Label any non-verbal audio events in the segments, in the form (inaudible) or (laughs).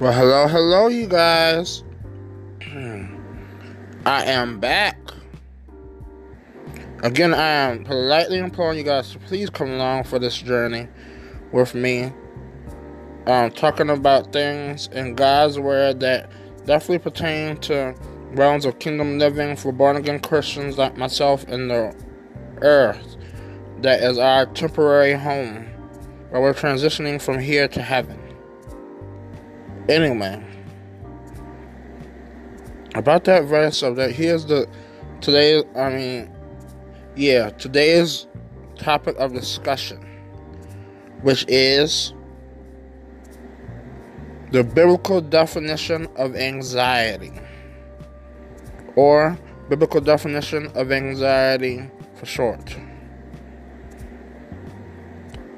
Well, hello, hello, you guys. I am back. Again, I am politely imploring you guys to please come along for this journey with me. Um, talking about things in God's Word that definitely pertain to realms of kingdom living for born again Christians like myself in the earth that is our temporary home where we're transitioning from here to heaven. Anyway, about that rest of that, here's the today. I mean, yeah, today's topic of discussion, which is the biblical definition of anxiety, or biblical definition of anxiety for short.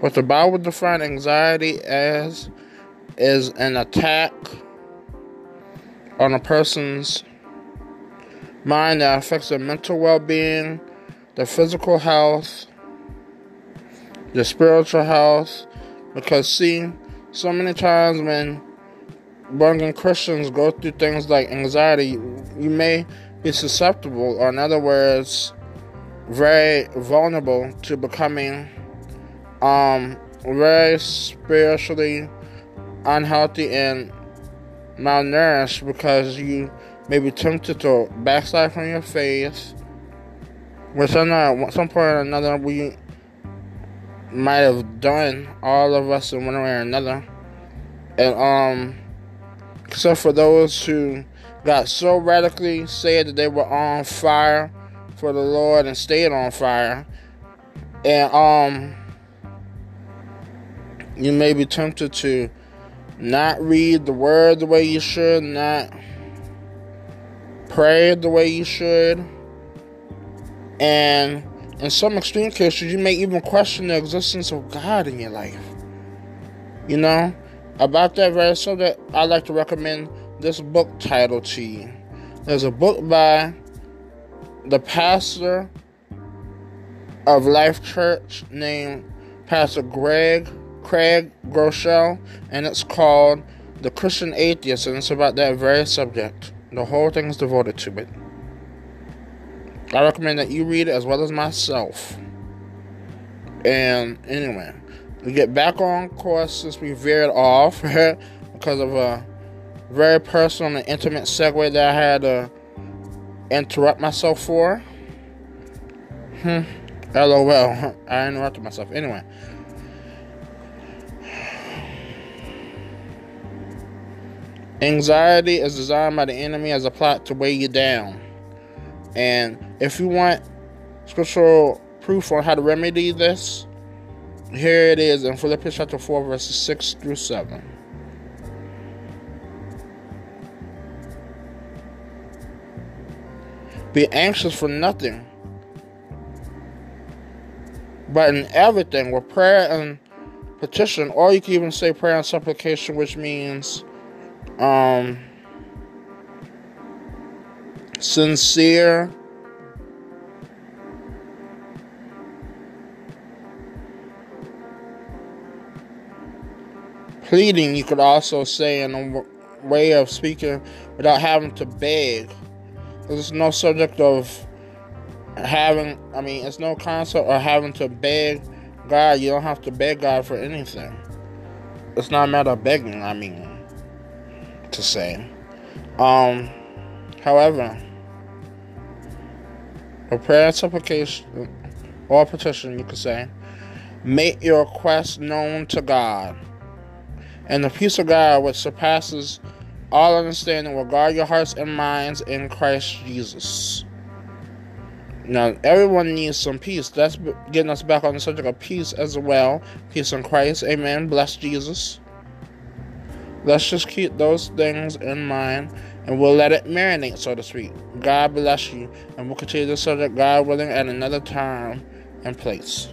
What the Bible defines anxiety as is an attack on a person's mind that affects their mental well being, their physical health, their spiritual health. Because, see, so many times when born Christians go through things like anxiety, you may be susceptible, or in other words, very vulnerable to becoming um, very spiritually unhealthy and malnourished because you may be tempted to backslide from your faith, which know at some point or another we might have done, all of us in one way or another. And, um, except for those who got so radically said that they were on fire for the Lord and stayed on fire. And, um, you may be tempted to not read the word the way you should, not pray the way you should. And in some extreme cases, you may even question the existence of God in your life. You know, about that very subject, I'd like to recommend this book title to you. There's a book by the pastor of Life Church named Pastor Greg Craig Groeschel, and it's called The Christian Atheist, and it's about that very subject. The whole thing is devoted to it. I recommend that you read it as well as myself. And anyway, we get back on course since we veered off (laughs) because of a very personal and intimate segue that I had to interrupt myself for. Hmm. LOL. (laughs) I interrupted myself. Anyway, Anxiety is designed by the enemy as a plot to weigh you down. And if you want scriptural proof on how to remedy this, here it is in Philippians chapter 4, verses 6 through 7. Be anxious for nothing, but in everything with prayer and petition, or you can even say prayer and supplication, which means um, sincere, pleading, you could also say in a way of speaking without having to beg. There's no subject of having, I mean, it's no concept of having to beg God. You don't have to beg God for anything. It's not a matter of begging, I mean to say. Um, however, a prayer supplication or petition, you could say, make your request known to God. And the peace of God, which surpasses all understanding, will guard your hearts and minds in Christ Jesus. Now, everyone needs some peace. That's getting us back on the subject of peace as well. Peace in Christ. Amen. Bless Jesus. Let's just keep those things in mind and we'll let it marinate, so to speak. God bless you, and we'll continue the subject, God willing, at another time and place.